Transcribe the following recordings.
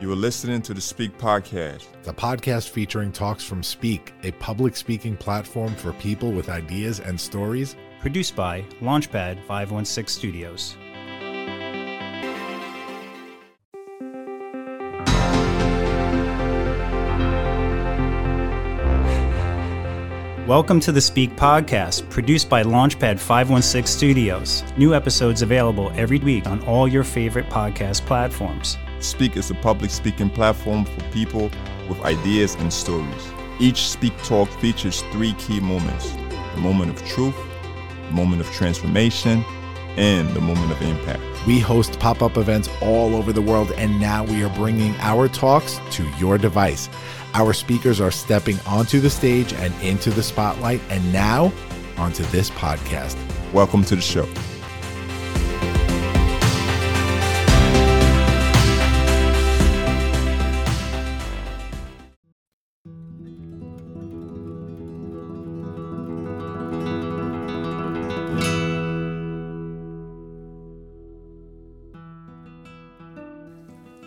You are listening to the Speak Podcast, the podcast featuring talks from Speak, a public speaking platform for people with ideas and stories. Produced by Launchpad 516 Studios. Welcome to the Speak Podcast, produced by Launchpad 516 Studios. New episodes available every week on all your favorite podcast platforms. Speak is a public speaking platform for people with ideas and stories. Each Speak Talk features three key moments the moment of truth, the moment of transformation, and the moment of impact. We host pop up events all over the world, and now we are bringing our talks to your device. Our speakers are stepping onto the stage and into the spotlight, and now onto this podcast. Welcome to the show.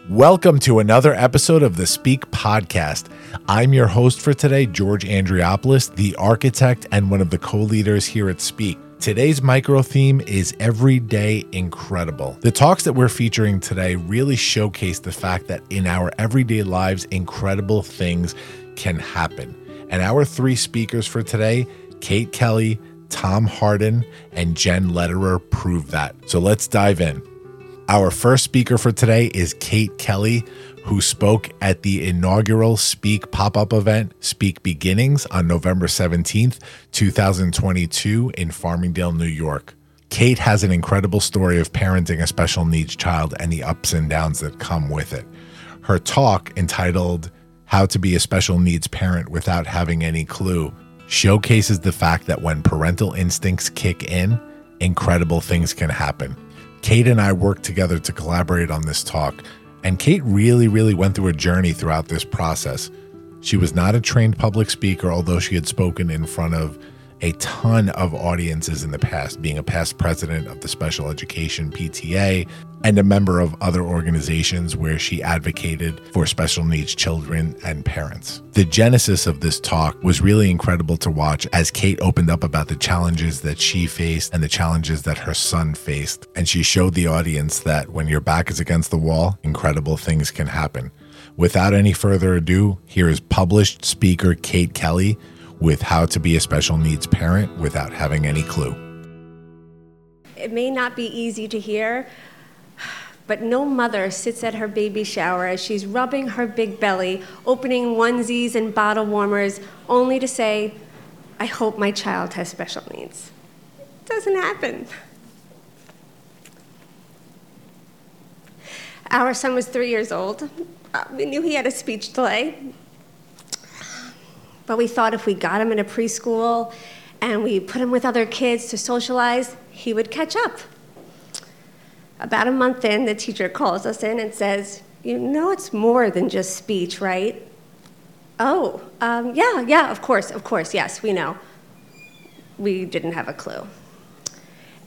Welcome to another episode of the Speak Podcast. I'm your host for today, George Andriopoulos, the architect and one of the co leaders here at Speak. Today's micro theme is Everyday Incredible. The talks that we're featuring today really showcase the fact that in our everyday lives, incredible things can happen. And our three speakers for today, Kate Kelly, Tom Hardin, and Jenn Lederer, prove that. So let's dive in. Our first speaker for today is Kate Kelly, who spoke at the inaugural Speak pop up event, Speak Beginnings, on November 17th, 2022, in Farmingdale, New York. Kate has an incredible story of parenting a special needs child and the ups and downs that come with it. Her talk, entitled How to Be a Special Needs Parent Without Having Any Clue, showcases the fact that when parental instincts kick in, incredible things can happen. Kate and I worked together to collaborate on this talk, and Kate really, really went through a journey throughout this process. She was not a trained public speaker, although she had spoken in front of a ton of audiences in the past, being a past president of the Special Education PTA and a member of other organizations where she advocated for special needs children and parents. The genesis of this talk was really incredible to watch as Kate opened up about the challenges that she faced and the challenges that her son faced. And she showed the audience that when your back is against the wall, incredible things can happen. Without any further ado, here is published speaker Kate Kelly with how to be a special needs parent without having any clue. It may not be easy to hear, but no mother sits at her baby shower as she's rubbing her big belly, opening onesies and bottle warmers, only to say, I hope my child has special needs. It doesn't happen. Our son was three years old. Uh, we knew he had a speech delay, but we thought if we got him in a preschool and we put him with other kids to socialize, he would catch up. About a month in, the teacher calls us in and says, You know, it's more than just speech, right? Oh, um, yeah, yeah, of course, of course, yes, we know. We didn't have a clue.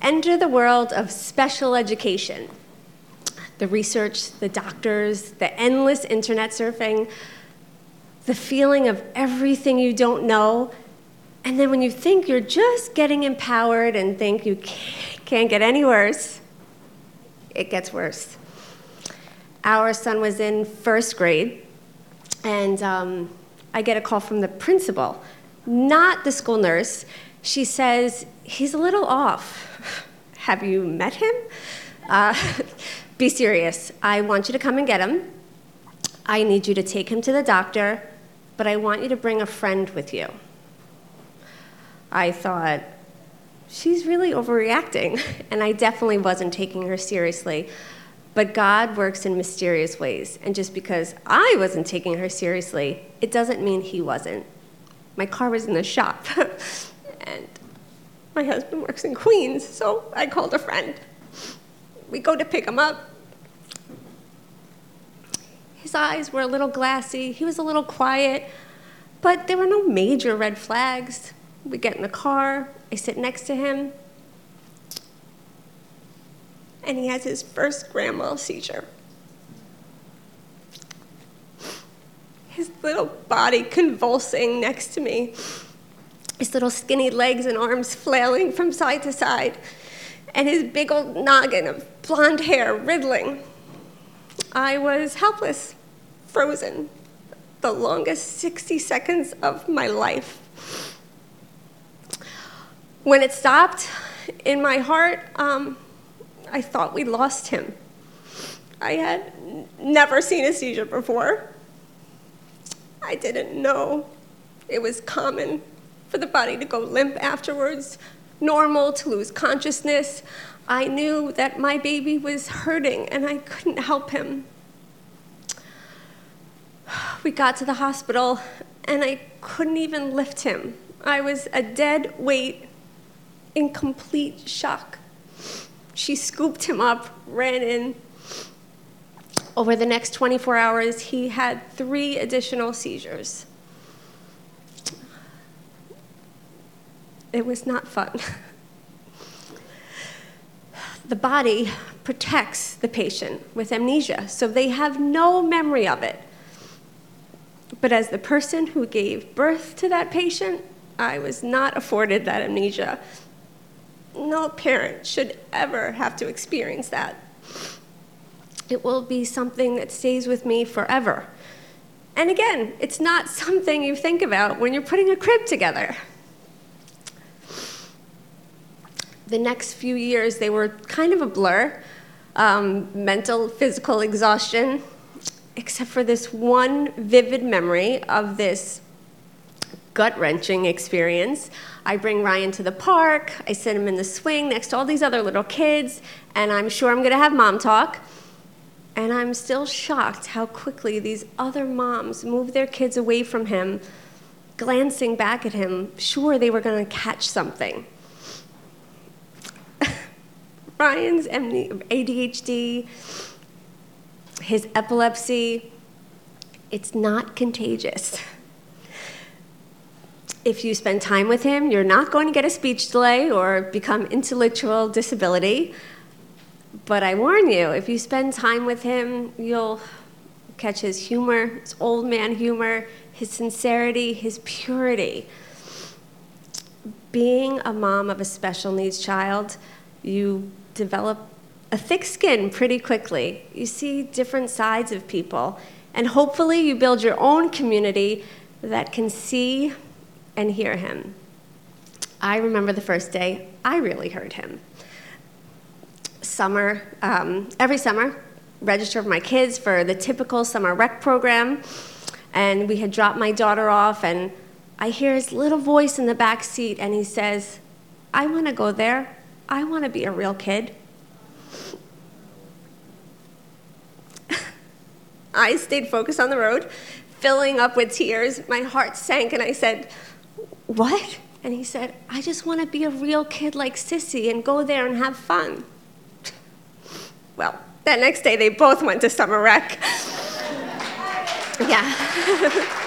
Enter the world of special education. The research, the doctors, the endless internet surfing, the feeling of everything you don't know. And then when you think you're just getting empowered and think you can't get any worse, it gets worse. Our son was in first grade, and um, I get a call from the principal, not the school nurse. She says, He's a little off. Have you met him? Uh, be serious. I want you to come and get him. I need you to take him to the doctor but I want you to bring a friend with you. I thought, she's really overreacting. And I definitely wasn't taking her seriously. But God works in mysterious ways. And just because I wasn't taking her seriously, it doesn't mean He wasn't. My car was in the shop. and my husband works in Queens, so I called a friend. We go to pick him up. His eyes were a little glassy, he was a little quiet, but there were no major red flags. We get in the car, I sit next to him, and he has his first grand mal seizure. His little body convulsing next to me, his little skinny legs and arms flailing from side to side, and his big old noggin of blonde hair riddling. I was helpless, frozen, the longest 60 seconds of my life. When it stopped in my heart, um, I thought we lost him. I had never seen a seizure before. I didn't know it was common for the body to go limp afterwards, normal to lose consciousness. I knew that my baby was hurting and I couldn't help him. We got to the hospital and I couldn't even lift him. I was a dead weight in complete shock. She scooped him up, ran in. Over the next 24 hours, he had three additional seizures. It was not fun. the body protects the patient with amnesia, so they have no memory of it. But as the person who gave birth to that patient, I was not afforded that amnesia. No parent should ever have to experience that. It will be something that stays with me forever. And again, it's not something you think about when you're putting a crib together. The next few years, they were kind of a blur um, mental, physical exhaustion, except for this one vivid memory of this gut wrenching experience. I bring Ryan to the park, I sit him in the swing next to all these other little kids, and I'm sure I'm gonna have mom talk. And I'm still shocked how quickly these other moms move their kids away from him, glancing back at him, sure they were gonna catch something. Ryan's ADHD, his epilepsy, it's not contagious. If you spend time with him, you're not going to get a speech delay or become intellectual disability. But I warn you, if you spend time with him, you'll catch his humor, his old man humor, his sincerity, his purity. Being a mom of a special needs child, you develop a thick skin pretty quickly. You see different sides of people, and hopefully, you build your own community that can see and hear him. I remember the first day I really heard him. Summer, um, every summer, register my kids for the typical summer rec program, and we had dropped my daughter off, and I hear his little voice in the back seat, and he says, I want to go there. I want to be a real kid. I stayed focused on the road, filling up with tears. My heart sank, and I said, What? And he said, I just want to be a real kid like Sissy and go there and have fun. Well, that next day they both went to summer rec. yeah.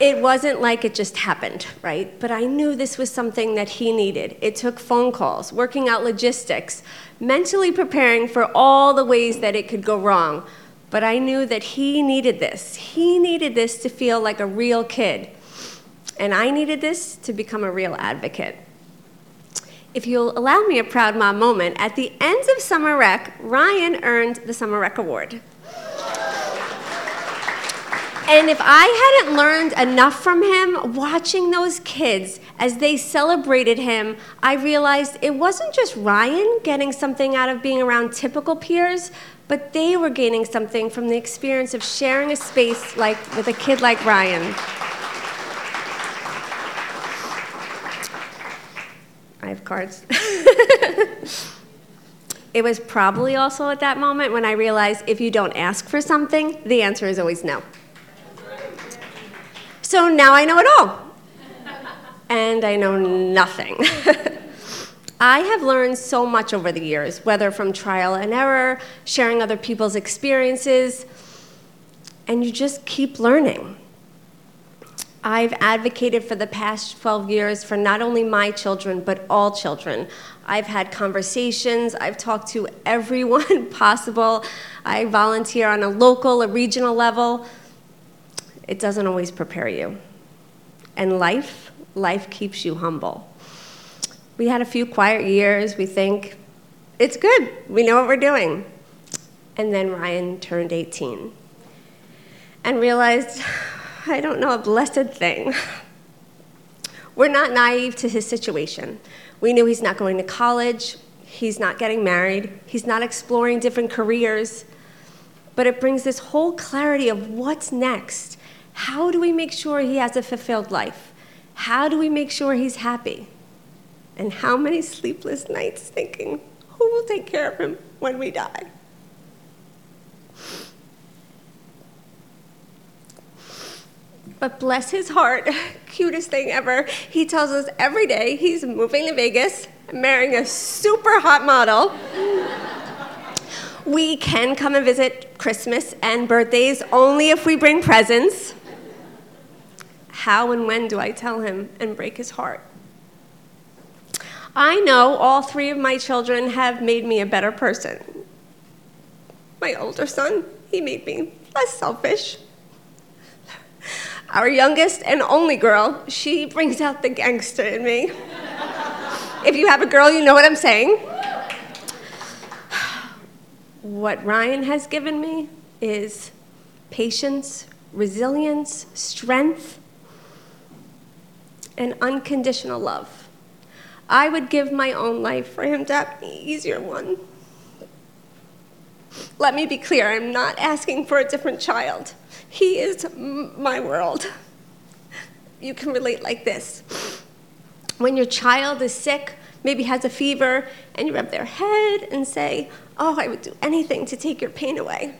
it wasn't like it just happened, right? But I knew this was something that he needed. It took phone calls, working out logistics, mentally preparing for all the ways that it could go wrong. But I knew that he needed this. He needed this to feel like a real kid. And I needed this to become a real advocate. If you'll allow me a proud mom moment, at the end of Summer Rec, Ryan earned the Summer Rec Award. And if I hadn't learned enough from him, watching those kids as they celebrated him, I realized it wasn't just Ryan getting something out of being around typical peers, but they were gaining something from the experience of sharing a space like with a kid like Ryan. I have cards. it was probably also at that moment when I realized if you don't ask for something, the answer is always no. So now I know it all. And I know nothing. I have learned so much over the years, whether from trial and error, sharing other people's experiences, and you just keep learning. I've advocated for the past 12 years for not only my children, but all children. I've had conversations, I've talked to everyone possible. I volunteer on a local, a regional level. It doesn't always prepare you. And life, life keeps you humble. We had a few quiet years. We think, it's good, we know what we're doing. And then Ryan turned 18 and realized, I don't know a blessed thing. We're not naive to his situation. We knew he's not going to college, he's not getting married, he's not exploring different careers. But it brings this whole clarity of what's next. How do we make sure he has a fulfilled life? How do we make sure he's happy? And how many sleepless nights thinking, who will take care of him when we die? But bless his heart, cutest thing ever. He tells us every day he's moving to Vegas, marrying a super hot model. we can come and visit Christmas and birthdays only if we bring presents. How and when do I tell him and break his heart? I know all three of my children have made me a better person. My older son, he made me less selfish. Our youngest and only girl, she brings out the gangster in me. if you have a girl, you know what I'm saying. What Ryan has given me is patience, resilience, strength, and unconditional love. I would give my own life for him to have an easier one. Let me be clear, I'm not asking for a different child. He is my world. You can relate like this. When your child is sick, maybe has a fever, and you rub their head and say, Oh, I would do anything to take your pain away.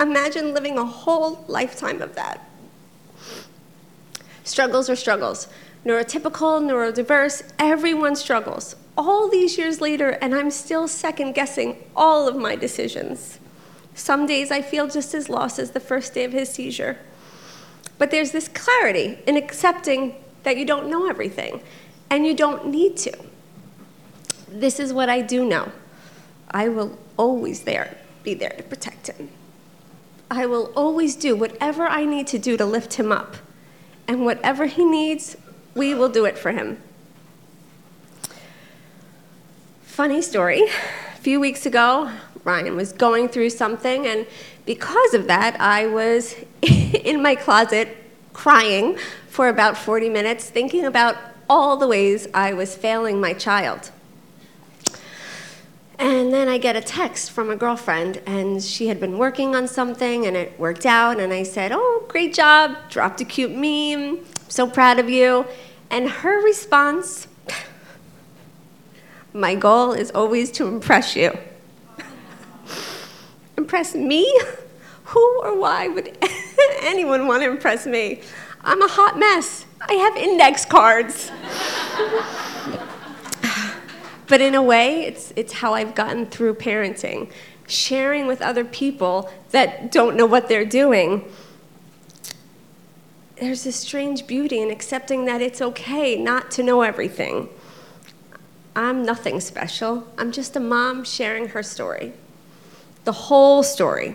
Imagine living a whole lifetime of that. Struggles are struggles. Neurotypical, neurodiverse, everyone struggles. All these years later, and I'm still second guessing all of my decisions. Some days I feel just as lost as the first day of his seizure. But there's this clarity in accepting that you don't know everything, and you don't need to. This is what I do know. I will always there be there to protect him. I will always do whatever I need to do to lift him up. And whatever he needs, we will do it for him. Funny story. A few weeks ago, Ryan was going through something, and because of that, I was in my closet crying for about 40 minutes, thinking about all the ways I was failing my child. And then I get a text from a girlfriend, and she had been working on something, and it worked out. And I said, Oh, great job, dropped a cute meme, so proud of you. And her response, My goal is always to impress you impress me? Who or why would anyone want to impress me? I'm a hot mess. I have index cards. but in a way, it's, it's how I've gotten through parenting. Sharing with other people that don't know what they're doing. There's a strange beauty in accepting that it's okay not to know everything. I'm nothing special. I'm just a mom sharing her story the whole story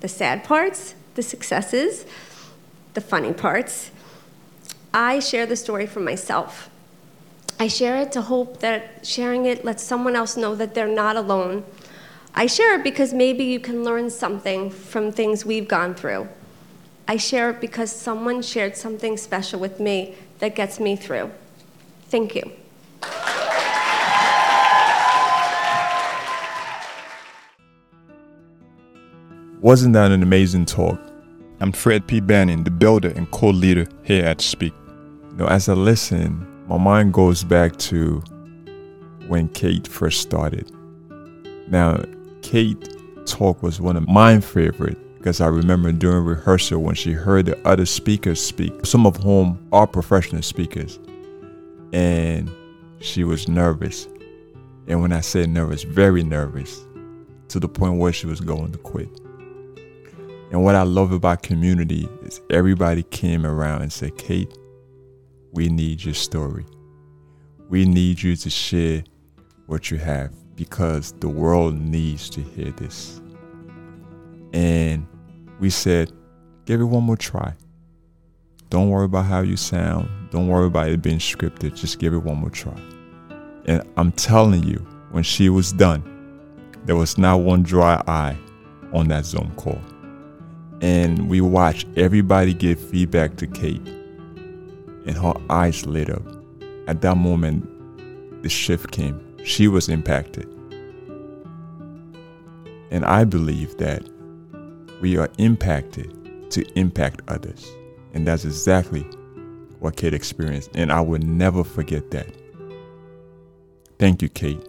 the sad parts, the successes, the funny parts. I share the story for myself. I share it to hope that sharing it lets someone else know that they're not alone. I share it because maybe you can learn something from things we've gone through. I share it because someone shared something special with me that gets me through. Thank you. Wasn't that an amazing talk? I'm Fred P. Banning, the builder and co-leader here at Speak. You know, as I listen, my mind goes back to when Kate first started. Now, Kate talk was one of my favorite because I remember during rehearsal when she heard the other speakers speak, some of whom are professional speakers, and she was nervous. And when I say nervous, very nervous, to the point where she was going to quit. And what I love about community is everybody came around and said, Kate, we need your story. We need you to share what you have because the world needs to hear this. And we said, give it one more try. Don't worry about how you sound. Don't worry about it being scripted. Just give it one more try. And I'm telling you, when she was done, there was not one dry eye on that Zoom call. And we watched everybody give feedback to Kate, and her eyes lit up. At that moment, the shift came. She was impacted. And I believe that we are impacted to impact others. And that's exactly what Kate experienced. And I will never forget that. Thank you, Kate,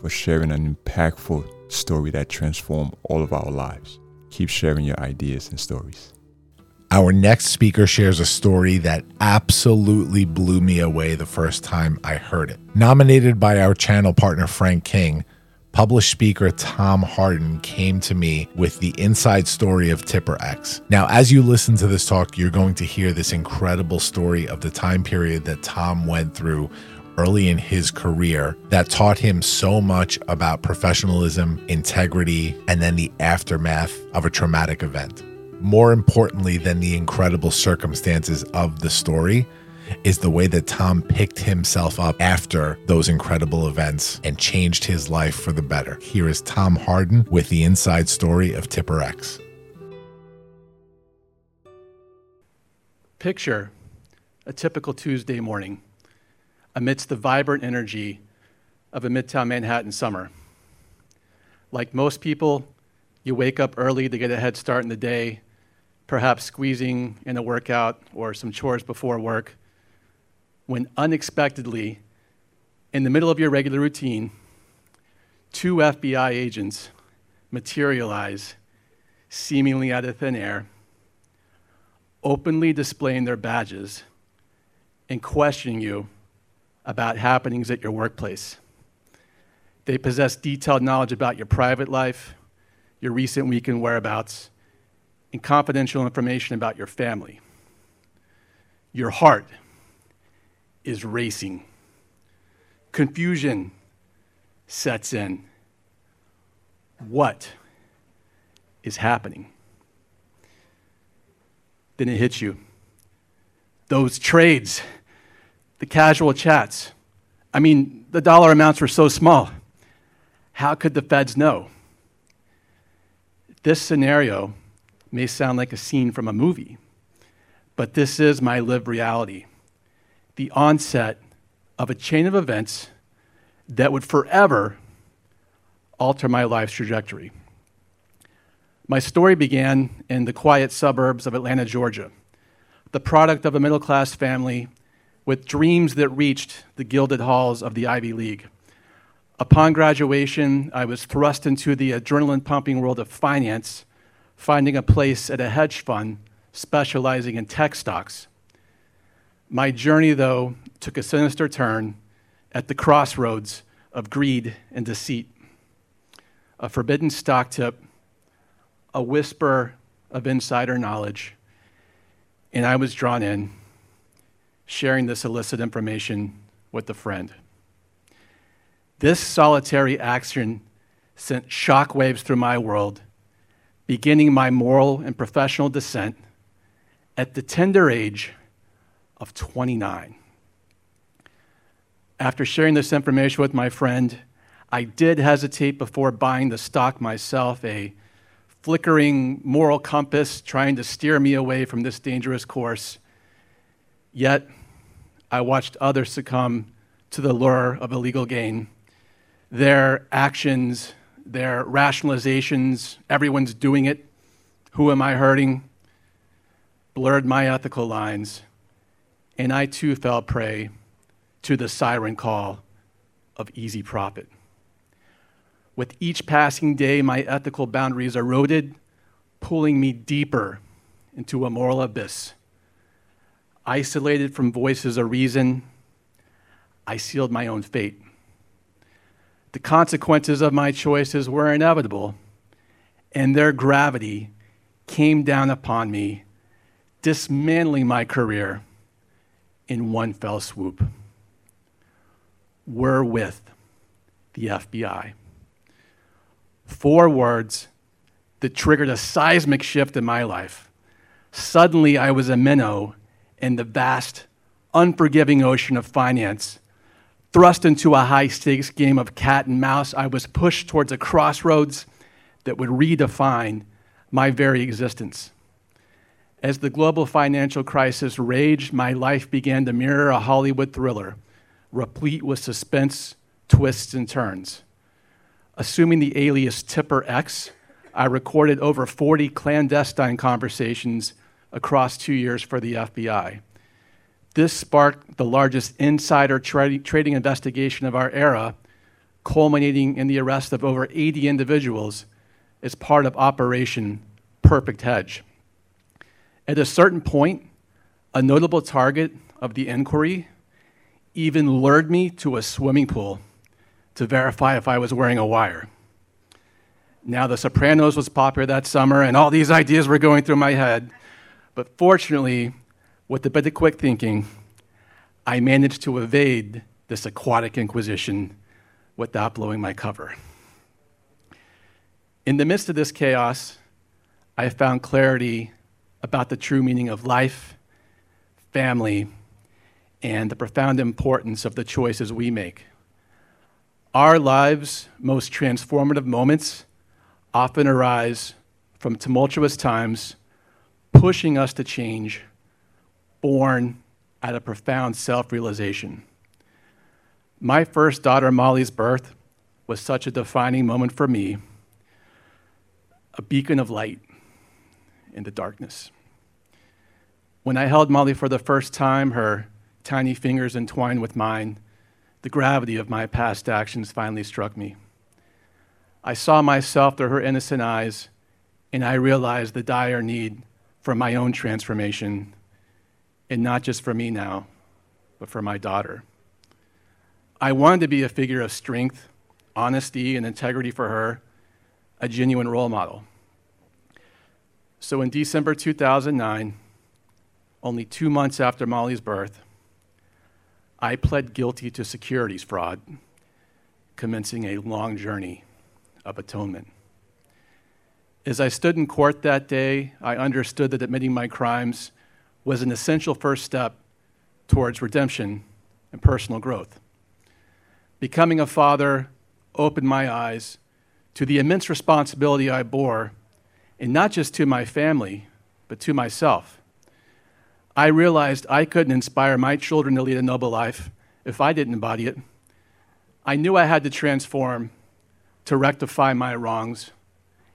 for sharing an impactful story that transformed all of our lives. Keep sharing your ideas and stories. Our next speaker shares a story that absolutely blew me away the first time I heard it. Nominated by our channel partner Frank King, published speaker Tom Hardin came to me with the inside story of Tipper X. Now, as you listen to this talk, you're going to hear this incredible story of the time period that Tom went through early in his career that taught him so much about professionalism, integrity, and then the aftermath of a traumatic event. More importantly than the incredible circumstances of the story is the way that Tom picked himself up after those incredible events and changed his life for the better. Here is Tom Hardin with the inside story of Tipper X. Picture a typical Tuesday morning amidst the vibrant energy of a Midtown Manhattan summer. Like most people, you wake up early to get a head start in the day, perhaps squeezing in a workout or some chores before work, when unexpectedly, in the middle of your regular routine, two FBI agents materialize seemingly out of thin air, openly displaying their badges and questioning you about happenings at your workplace. They possess detailed knowledge about your private life, your recent weekend whereabouts, and confidential information about your family. Your heart is racing. Confusion sets in. What is happening? Then it hits you. Those trades the casual chats. I mean, the dollar amounts were so small. How could the feds know? This scenario may sound like a scene from a movie, but this is my lived reality the onset of a chain of events that would forever alter my life's trajectory. My story began in the quiet suburbs of Atlanta, Georgia, the product of a middle class family with dreams that reached the gilded halls of the Ivy League. Upon graduation, I was thrust into the adrenaline pumping world of finance, finding a place at a hedge fund specializing in tech stocks. My journey, though, took a sinister turn at the crossroads of greed and deceit. A forbidden stock tip, a whisper of insider knowledge, and I was drawn in sharing this illicit information with a friend. This solitary action sent shockwaves through my world, beginning my moral and professional descent at the tender age of 29. After sharing this information with my friend, I did hesitate before buying the stock myself, a flickering moral compass trying to steer me away from this dangerous course. Yet, I watched others succumb to the lure of illegal gain. Their actions, their rationalizations, everyone's doing it. Who am I hurting? Blurred my ethical lines. And I too fell prey to the siren call of easy profit. With each passing day, my ethical boundaries eroded, pulling me deeper into a moral abyss isolated from voices of reason, I sealed my own fate. The consequences of my choices were inevitable, and their gravity came down upon me, dismantling my career in one fell swoop. We're with the FBI. Four words that triggered a seismic shift in my life. Suddenly, I was a minnow in the vast, unforgiving ocean of finance. Thrust into a high stakes game of cat and mouse, I was pushed towards a crossroads that would redefine my very existence. As the global financial crisis raged, my life began to mirror a Hollywood thriller, replete with suspense, twists, and turns. Assuming the alias Tipper X, I recorded over 40 clandestine conversations across two years for the FBI. This sparked the largest insider tra- trading investigation of our era, culminating in the arrest of over 80 individuals as part of Operation Perfect Hedge. At a certain point, a notable target of the inquiry even lured me to a swimming pool to verify if I was wearing a wire. Now, The Sopranos was popular that summer, and all these ideas were going through my head. But fortunately, with a bit of quick thinking, I managed to evade this aquatic inquisition without blowing my cover. In the midst of this chaos, I found clarity about the true meaning of life, family, and the profound importance of the choices we make. Our lives' most transformative moments often arise from tumultuous times, pushing us to change, born out of profound self realization. My first daughter, Molly's birth, was such a defining moment for me, a beacon of light in the darkness. When I held Molly for the first time, her tiny fingers entwined with mine, the gravity of my past actions finally struck me. I saw myself through her innocent eyes, and I realized the dire need for my own transformation, and not just for me now, but for my daughter. I wanted to be a figure of strength, honesty, and integrity for her, a genuine role model. So in December 2009, only two months after Molly's birth, I pled guilty to securities fraud, commencing a long journey of atonement. As I stood in court that day, I understood that admitting my crimes was an essential first step towards redemption and personal growth. Becoming a father opened my eyes to the immense responsibility I bore and not just to my family, but to myself. I realized I couldn't inspire my children to lead a noble life if I didn't embody it. I knew I had to transform to rectify my wrongs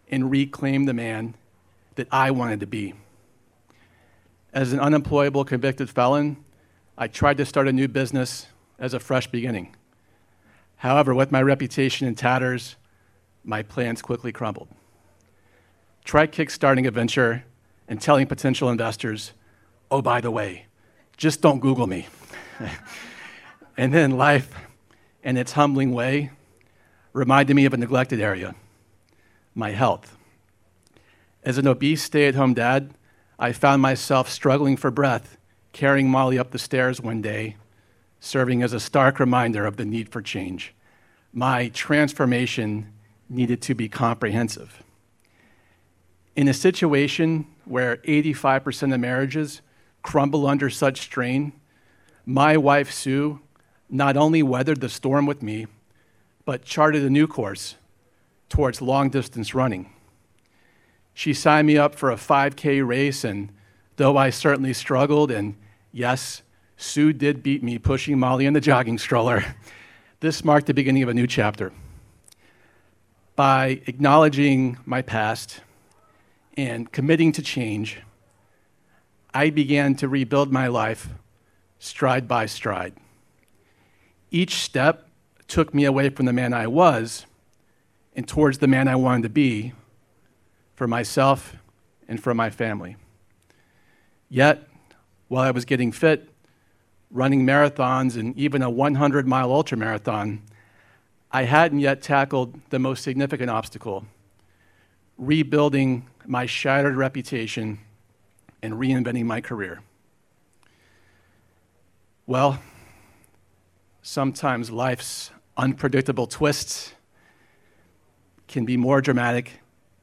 and reclaim the man that I wanted to be. As an unemployable convicted felon, I tried to start a new business as a fresh beginning. However, with my reputation in tatters, my plans quickly crumbled. Try kickstarting a venture and telling potential investors, oh, by the way, just don't Google me. and then life, in its humbling way, reminded me of a neglected area my health. As an obese stay at home dad, I found myself struggling for breath, carrying Molly up the stairs one day, serving as a stark reminder of the need for change. My transformation needed to be comprehensive. In a situation where 85% of marriages crumble under such strain, my wife, Sue, not only weathered the storm with me, but charted a new course towards long distance running. She signed me up for a 5K race, and though I certainly struggled, and yes, Sue did beat me pushing Molly in the jogging stroller, this marked the beginning of a new chapter. By acknowledging my past and committing to change, I began to rebuild my life stride by stride. Each step took me away from the man I was and towards the man I wanted to be for myself and for my family. Yet, while I was getting fit, running marathons, and even a 100 mile ultramarathon, I hadn't yet tackled the most significant obstacle rebuilding my shattered reputation, and reinventing my career. Well, sometimes life's unpredictable twists can be more dramatic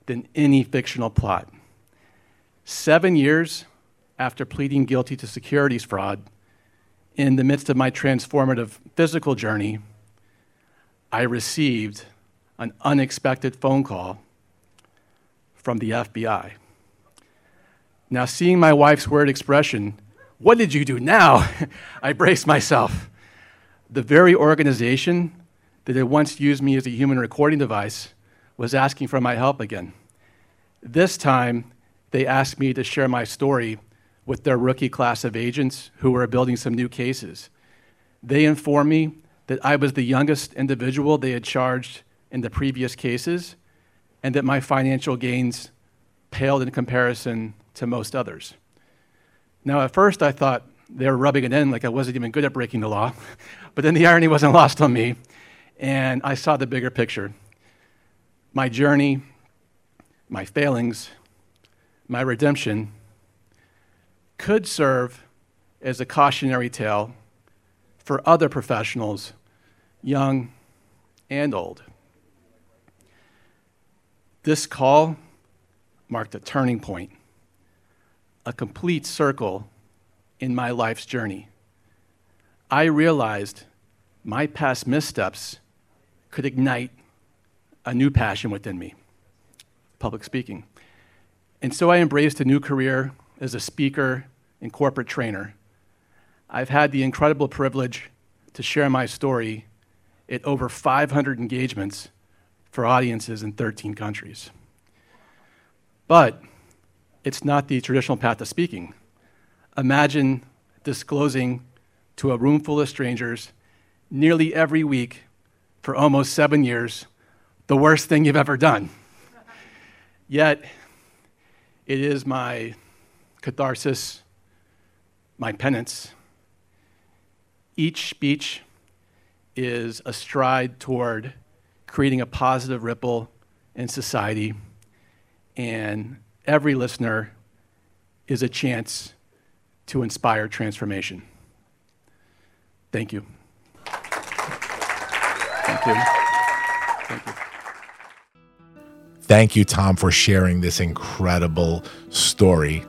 than any fictional plot. Seven years after pleading guilty to securities fraud, in the midst of my transformative physical journey, I received an unexpected phone call from the FBI. Now, seeing my wife's word expression, what did you do now? I braced myself. The very organization that had once used me as a human recording device was asking for my help again. This time, they asked me to share my story with their rookie class of agents who were building some new cases. They informed me that I was the youngest individual they had charged in the previous cases and that my financial gains paled in comparison to most others. Now, at first, I thought they were rubbing it in like I wasn't even good at breaking the law, but then the irony wasn't lost on me, and I saw the bigger picture. My journey, my failings, my redemption could serve as a cautionary tale for other professionals, young and old. This call marked a turning point, a complete circle in my life's journey. I realized my past missteps could ignite a new passion within me public speaking. And so I embraced a new career as a speaker and corporate trainer. I've had the incredible privilege to share my story at over 500 engagements for audiences in 13 countries. But it's not the traditional path to speaking. Imagine disclosing to a room full of strangers nearly every week for almost seven years the worst thing you've ever done. Yet, it is my catharsis, my penance. Each speech is a stride toward creating a positive ripple in society, and every listener is a chance to inspire transformation. Thank you. Thank you. Thank you. Thank you, Tom, for sharing this incredible story.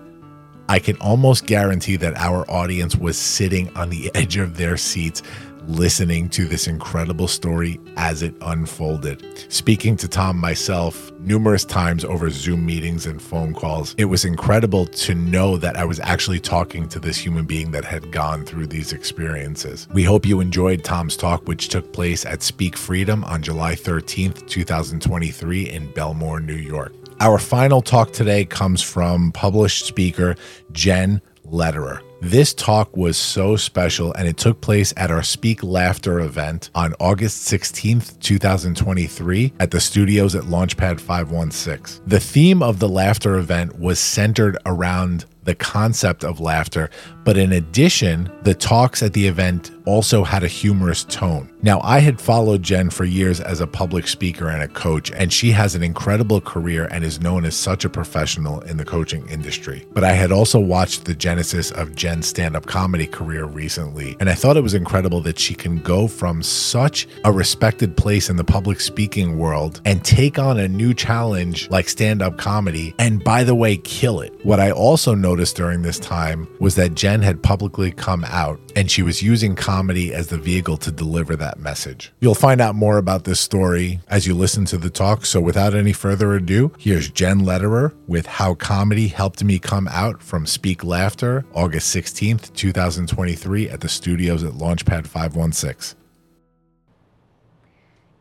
I can almost guarantee that our audience was sitting on the edge of their seats listening to this incredible story as it unfolded. Speaking to Tom myself numerous times over Zoom meetings and phone calls, it was incredible to know that I was actually talking to this human being that had gone through these experiences. We hope you enjoyed Tom's talk, which took place at Speak Freedom on July 13th, 2023, in Bellmore, New York. Our final talk today comes from published speaker Jenn Lederer. This talk was so special and it took place at our Speak Laughter event on August 16th, 2023, at the studios at Launchpad 516. The theme of the laughter event was centered around the concept of laughter, but in addition, the talks at the event also had a humorous tone. Now, I had followed Jenn for years as a public speaker and a coach, and she has an incredible career and is known as such a professional in the coaching industry. But I had also watched the genesis of Stand up comedy career recently, and I thought it was incredible that she can go from such a respected place in the public speaking world and take on a new challenge like stand up comedy, and by the way, kill it. What I also noticed during this time was that Jenn had publicly come out and she was using comedy as the vehicle to deliver that message. You'll find out more about this story as you listen to the talk. So, without any further ado, here's Jenn Lederer with How Comedy Helped Me Come Out from Speak Laughter, August 16th, 2023, at the studios at Launchpad 516.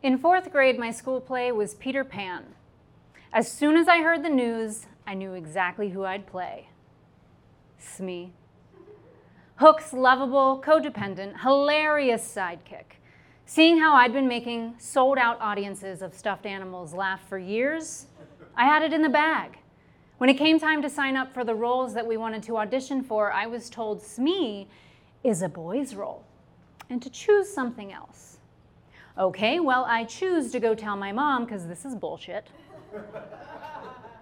In fourth grade, my school play was Peter Pan. As soon as I heard the news, I knew exactly who I'd play. Smee. Hook's lovable, codependent, hilarious sidekick. Seeing how I'd been making sold out audiences of stuffed animals laugh for years, I had it in the bag. When it came time to sign up for the roles that we wanted to audition for, I was told Smee is a boy's role and to choose something else. Okay, well, I choose to go tell my mom because this is bullshit.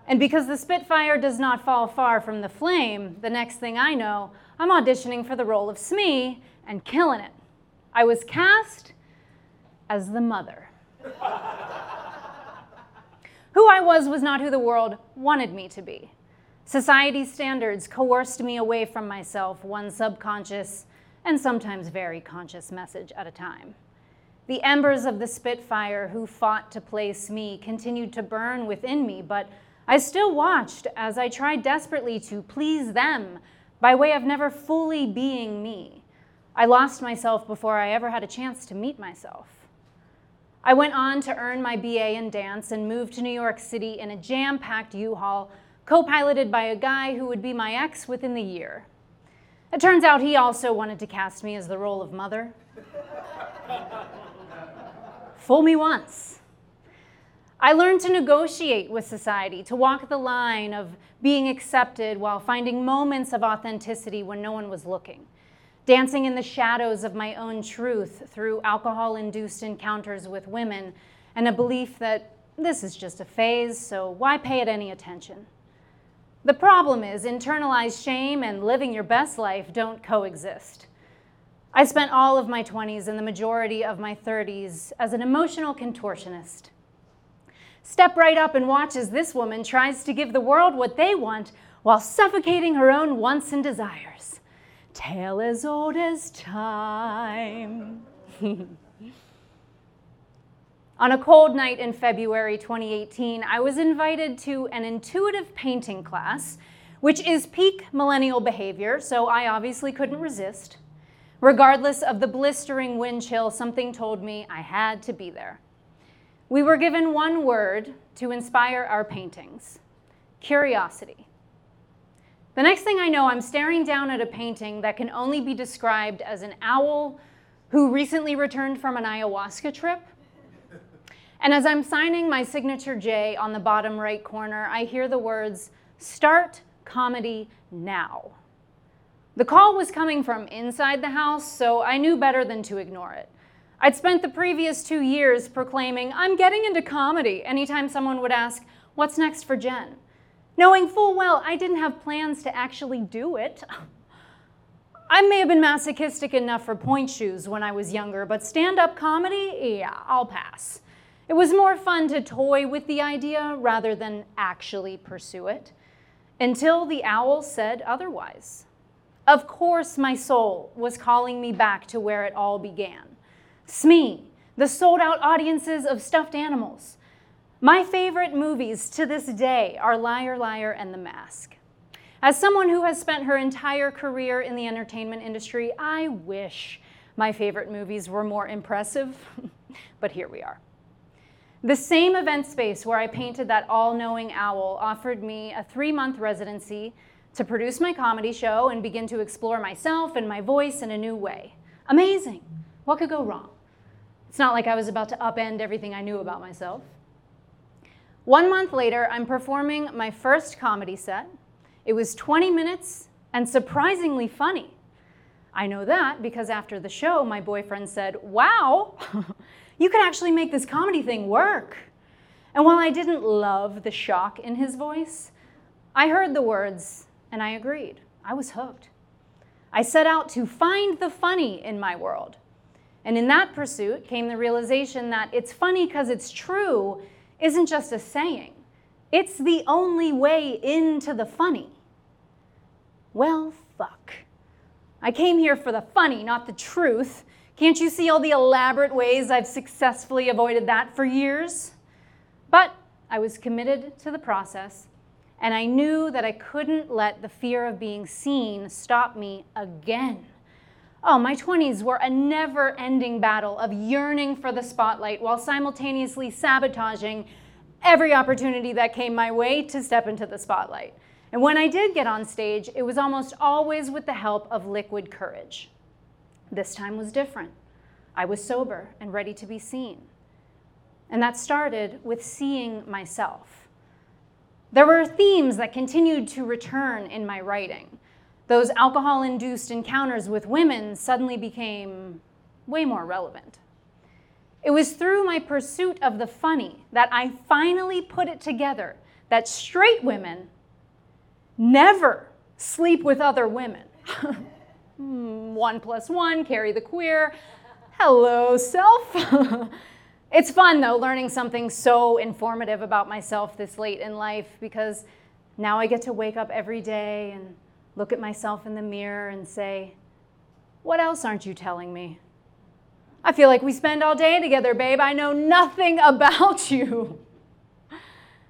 And because the Spitfire does not fall far from the flame, the next thing I know, I'm auditioning for the role of Smee and killing it. I was cast as the mother. who I was was not who the world wanted me to be. Society's standards coerced me away from myself, one subconscious and sometimes very conscious message at a time. The embers of the Spitfire who fought to place me continued to burn within me, but I still watched as I tried desperately to please them by way of never fully being me. I lost myself before I ever had a chance to meet myself. I went on to earn my BA in dance and moved to New York City in a jam packed U Haul, co piloted by a guy who would be my ex within the year. It turns out he also wanted to cast me as the role of mother. Fool me once. I learned to negotiate with society, to walk the line of being accepted while finding moments of authenticity when no one was looking, dancing in the shadows of my own truth through alcohol induced encounters with women and a belief that this is just a phase, so why pay it any attention? The problem is, internalized shame and living your best life don't coexist. I spent all of my 20s and the majority of my 30s as an emotional contortionist. Step right up and watch as this woman tries to give the world what they want while suffocating her own wants and desires. Tale as old as time. On a cold night in February 2018, I was invited to an intuitive painting class, which is peak millennial behavior, so I obviously couldn't resist. Regardless of the blistering wind chill, something told me I had to be there. We were given one word to inspire our paintings curiosity. The next thing I know, I'm staring down at a painting that can only be described as an owl who recently returned from an ayahuasca trip and as I'm signing my signature J on the bottom right corner, I hear the words, Start comedy now. The call was coming from inside the house, so I knew better than to ignore it. I'd spent the previous two years proclaiming, I'm getting into comedy, anytime someone would ask, What's next for Jenn? Knowing full well I didn't have plans to actually do it. I may have been masochistic enough for pointe shoes when I was younger, but stand up comedy, yeah, I'll pass. It was more fun to toy with the idea rather than actually pursue it, until the owl said otherwise. Of course, my soul was calling me back to where it all began. Smee, the sold out audiences of stuffed animals. My favorite movies to this day are Liar, Liar, and The Mask. As someone who has spent her entire career in the entertainment industry, I wish my favorite movies were more impressive, but here we are. The same event space where I painted that all knowing owl offered me a three month residency to produce my comedy show and begin to explore myself and my voice in a new way. Amazing! What could go wrong? It's not like I was about to upend everything I knew about myself. One month later, I'm performing my first comedy set. It was 20 minutes and surprisingly funny. I know that because after the show, my boyfriend said, Wow, you can actually make this comedy thing work. And while I didn't love the shock in his voice, I heard the words and I agreed. I was hooked. I set out to find the funny in my world. And in that pursuit came the realization that it's funny because it's true isn't just a saying, it's the only way into the funny. Well, fuck. I came here for the funny, not the truth, can't you see all the elaborate ways I've successfully avoided that for years? But I was committed to the process, and I knew that I couldn't let the fear of being seen stop me again. Oh, my 20s were a never ending battle of yearning for the spotlight while simultaneously sabotaging every opportunity that came my way to step into the spotlight. And when I did get on stage, it was almost always with the help of liquid courage. This time was different. I was sober and ready to be seen. And that started with seeing myself. There were themes that continued to return in my writing. Those alcohol induced encounters with women suddenly became way more relevant. It was through my pursuit of the funny that I finally put it together that straight women never sleep with other women. Hmm, one plus one, carry the queer. Hello, self. it's fun though, learning something so informative about myself this late in life because now I get to wake up every day and look at myself in the mirror and say, What else aren't you telling me? I feel like we spend all day together, babe. I know nothing about you.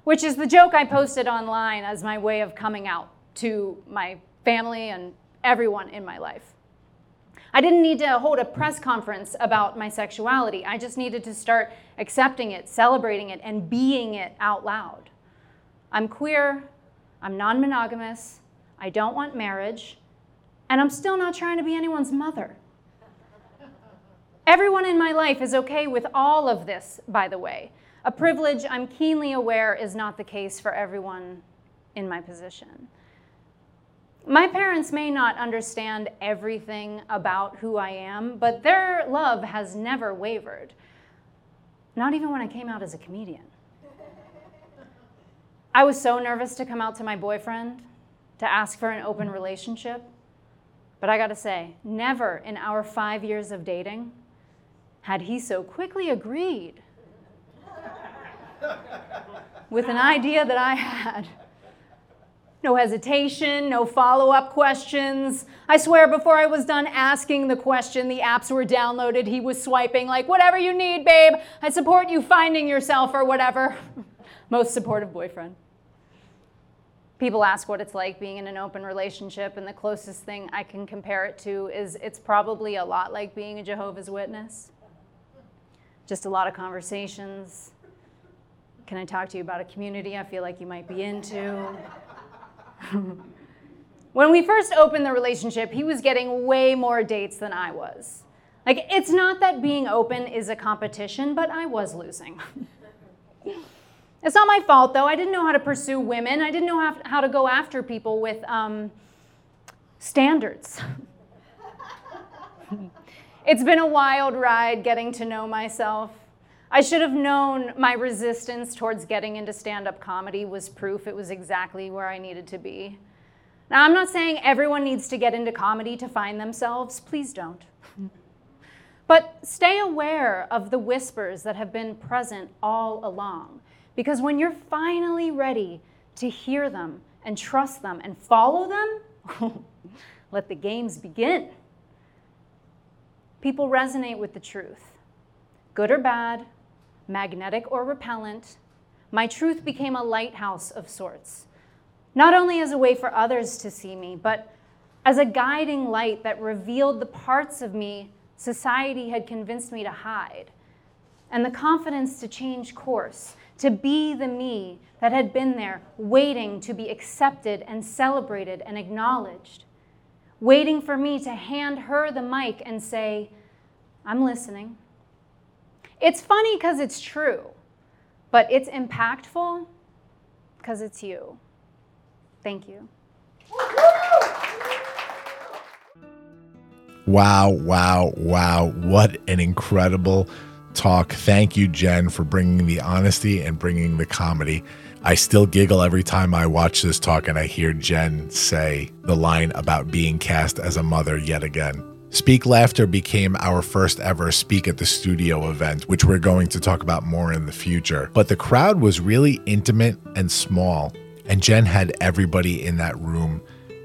Which is the joke I posted online as my way of coming out to my family and everyone in my life. I didn't need to hold a press conference about my sexuality. I just needed to start accepting it, celebrating it, and being it out loud. I'm queer, I'm non monogamous, I don't want marriage, and I'm still not trying to be anyone's mother. Everyone in my life is okay with all of this, by the way. A privilege I'm keenly aware is not the case for everyone in my position. My parents may not understand everything about who I am, but their love has never wavered. Not even when I came out as a comedian. I was so nervous to come out to my boyfriend, to ask for an open relationship. But I gotta say, never in our five years of dating had he so quickly agreed with an idea that I had. No hesitation, no follow up questions. I swear, before I was done asking the question, the apps were downloaded. He was swiping, like, whatever you need, babe. I support you finding yourself or whatever. Most supportive boyfriend. People ask what it's like being in an open relationship, and the closest thing I can compare it to is it's probably a lot like being a Jehovah's Witness. Just a lot of conversations. Can I talk to you about a community I feel like you might be into? when we first opened the relationship, he was getting way more dates than I was. Like, it's not that being open is a competition, but I was losing. it's not my fault, though. I didn't know how to pursue women, I didn't know how to go after people with um, standards. it's been a wild ride getting to know myself. I should have known my resistance towards getting into stand up comedy was proof it was exactly where I needed to be. Now, I'm not saying everyone needs to get into comedy to find themselves. Please don't. but stay aware of the whispers that have been present all along. Because when you're finally ready to hear them and trust them and follow them, let the games begin. People resonate with the truth, good or bad, magnetic or repellent, my truth became a lighthouse of sorts, not only as a way for others to see me, but as a guiding light that revealed the parts of me society had convinced me to hide, and the confidence to change course, to be the me that had been there, waiting to be accepted and celebrated and acknowledged, waiting for me to hand her the mic and say, I'm listening. It's funny because it's true, but it's impactful because it's you. Thank you. Wow, wow, wow. What an incredible talk. Thank you, Jenn, for bringing the honesty and bringing the comedy. I still giggle every time I watch this talk and I hear Jenn say the line about being cast as a mother yet again. Speak Laughter became our first ever Speak at the Studio event, which we're going to talk about more in the future. But the crowd was really intimate and small, and Jenn had everybody in that room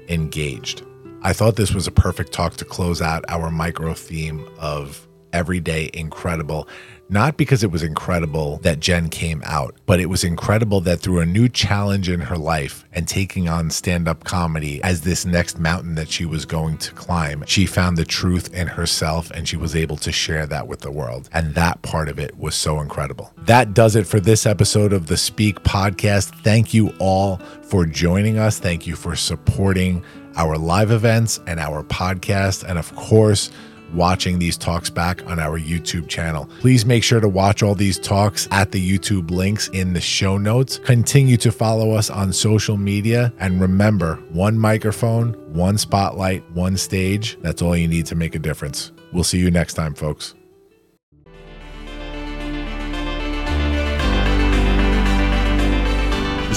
engaged. I thought this was a perfect talk to close out our micro theme of everyday incredible not because it was incredible that Jenn came out, but it was incredible that through a new challenge in her life and taking on stand up comedy as this next mountain that she was going to climb, she found the truth in herself and she was able to share that with the world. And that part of it was so incredible. That does it for this episode of the Speak podcast. Thank you all for joining us. Thank you for supporting our live events and our podcast. And of course, watching these talks back on our YouTube channel. Please make sure to watch all these talks at the YouTube links in the show notes. Continue to follow us on social media. And remember one microphone, one spotlight, one stage. That's all you need to make a difference. We'll see you next time, folks.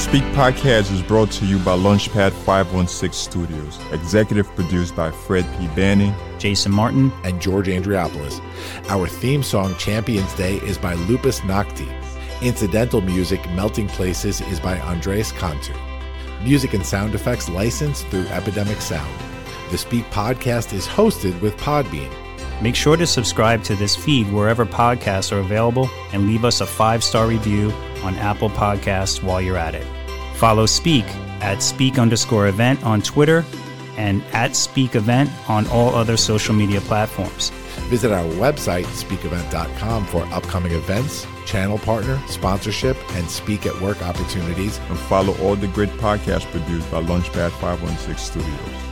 Speak Podcast is brought to you by Launchpad 516 Studios. Executive produced by Fred P. Banning. Jason Martin. and George Andriopoulos. Our theme song, Champions Day, is by Lupus Nocte. Incidental music, Melting Places, is by Andres Cantu. Music and sound effects licensed through Epidemic Sound. The Speak Podcast is hosted with Podbean. Make sure to subscribe to this feed wherever podcasts are available and leave us a five star review on Apple Podcasts while you're at it. Follow Speak at Speak underscore event on Twitter and at Speak Event on all other social media platforms. Visit our website, speakevent.com, for upcoming events, channel partner, sponsorship, and speak at work opportunities. And follow all the great podcasts produced by Launchpad 516 Studios.